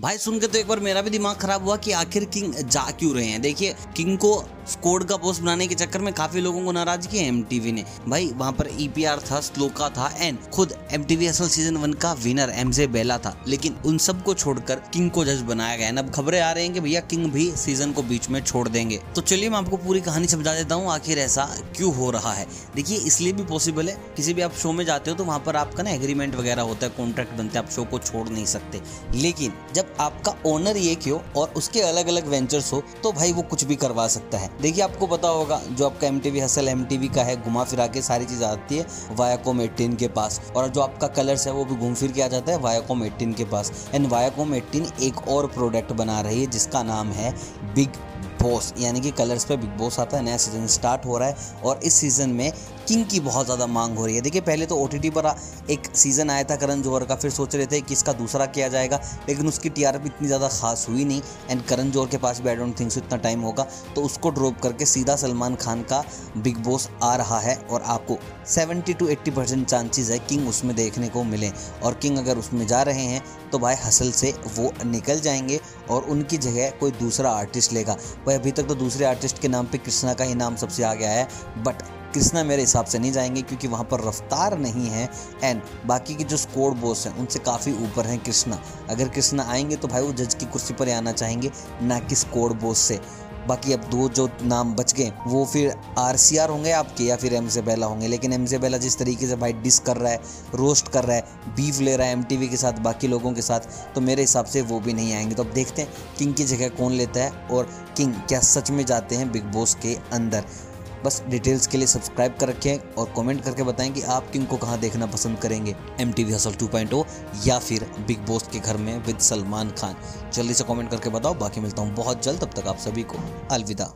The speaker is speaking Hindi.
भाई, सुन के तो एक बार मेरा भी दिमाग खराब हुआ कि आखिर किंग जा क्यों रहे हैं? देखिए, किंग को स्कोड का पोस्ट बनाने के चक्कर में काफ़ी लोगों को नाराज़ किया एमटीवी ने। भाई, वहाँ पर ईपीआर था स्लोका था एंड खुद एमटीवी असल सीज़न वन का विनर एमजे बेला था। लेकिन उन सबको छोड़कर किंग को जज बनाया गया। अब खबरें आ रही हैं कि भैया किंग भी सीज़न को बीच में छोड़ देंगे। तो चलिए मैं आपको पूरी कहानी समझा देता हूँ, आखिर ऐसा क्यों हो रहा है। देखिए, इसलिए भी पॉसिबल है, किसी भी आप शो में जाते हो तो वहाँ पर आपका ना एग्रीमेंट वगैरह होता है कॉन्ट्रैक्ट बनते हैं, आप शो को छोड़ नहीं सकते। लेकिन जब आपका ओनर ये क्यों और उसके अलग अलग वेंचर्स हो तो भाई वो कुछ भी करवा सकता है। देखिए, आपको पता होगा, जो आपका एम टी हसल एमटीवी का है, घुमा फिरा के सारी चीज़ आती है वायाकोम एट्टीन के पास। और जो आपका कलर्स है, वो भी घूम फिर के आ जाता है वायाकोम एटीन के पास। एंड वायाकोम एटीन एक और प्रोडक्ट बना रही है, जिसका नाम है बिग बॉस यानी कि कलर्स पे बिग बॉस आता है, नया सीज़न स्टार्ट हो रहा है और इस सीज़न में किंग की बहुत ज़्यादा मांग हो रही है। देखिए, पहले तो ओटीटी पर एक सीज़न आया था करण जौहर का, फिर सोच रहे थे कि इसका दूसरा किया जाएगा, लेकिन उसकी टी इतनी ज़्यादा खास हुई नहीं एंड करण जौहर के पास भी आई डोंट थिंक सो इतना टाइम होगा। तो उसको ड्रॉप करके सीधा सलमान खान का बिग बॉस आ रहा है और आपको 70 टू 80 परसेंट चांसेज है किंग उसमें देखने को मिले। और किंग अगर उसमें जा रहे हैं तो भाई हसल से वो निकल जाएँगे और उनकी जगह कोई दूसरा आर्टिस्ट लेगा। भाई अभी तक तो दूसरे आर्टिस्ट के नाम पे कृष्णा का ही नाम सबसे आ गया है बट कृष्णा मेरे हिसाब से नहीं जाएँगे क्योंकि वहाँ पर रफ्तार नहीं है एंड बाकी के जो स्कोर बॉस हैं, उनसे काफ़ी ऊपर हैं कृष्णा। अगर कृष्णा आएँगे तो भाई वो जज की कुर्सी पर आना चाहेंगे, ना कि स्कोर बॉस से। बाकी अब दो जो नाम बच गए, वो फिर आर सी आर होंगे आपके या फिर एम से बेला होंगे। लेकिन एम से बेला जिस तरीके से भाई डिस कर रहा है रोस्ट कर रहा है बीफ ले रहा है एम टी वी के साथ, बाकी लोगों के साथ तो मेरे हिसाब से वो भी नहीं आएँगे। तो अब देखते हैं किंग की जगह कौन लेता है और किंग क्या सच में जाते हैं बिग बॉस के अंदर। बस डिटेल्स के लिए सब्सक्राइब कर रखें और कमेंट करके बताएँ कि आप किंग को कहाँ देखना पसंद करेंगे M T V hustle two point o या फिर बिग बॉस के घर में विद सलमान खान। जल्दी से कमेंट करके बताओ, बाकी मिलता हूँ बहुत जल्द, तब तक आप सभी को अलविदा।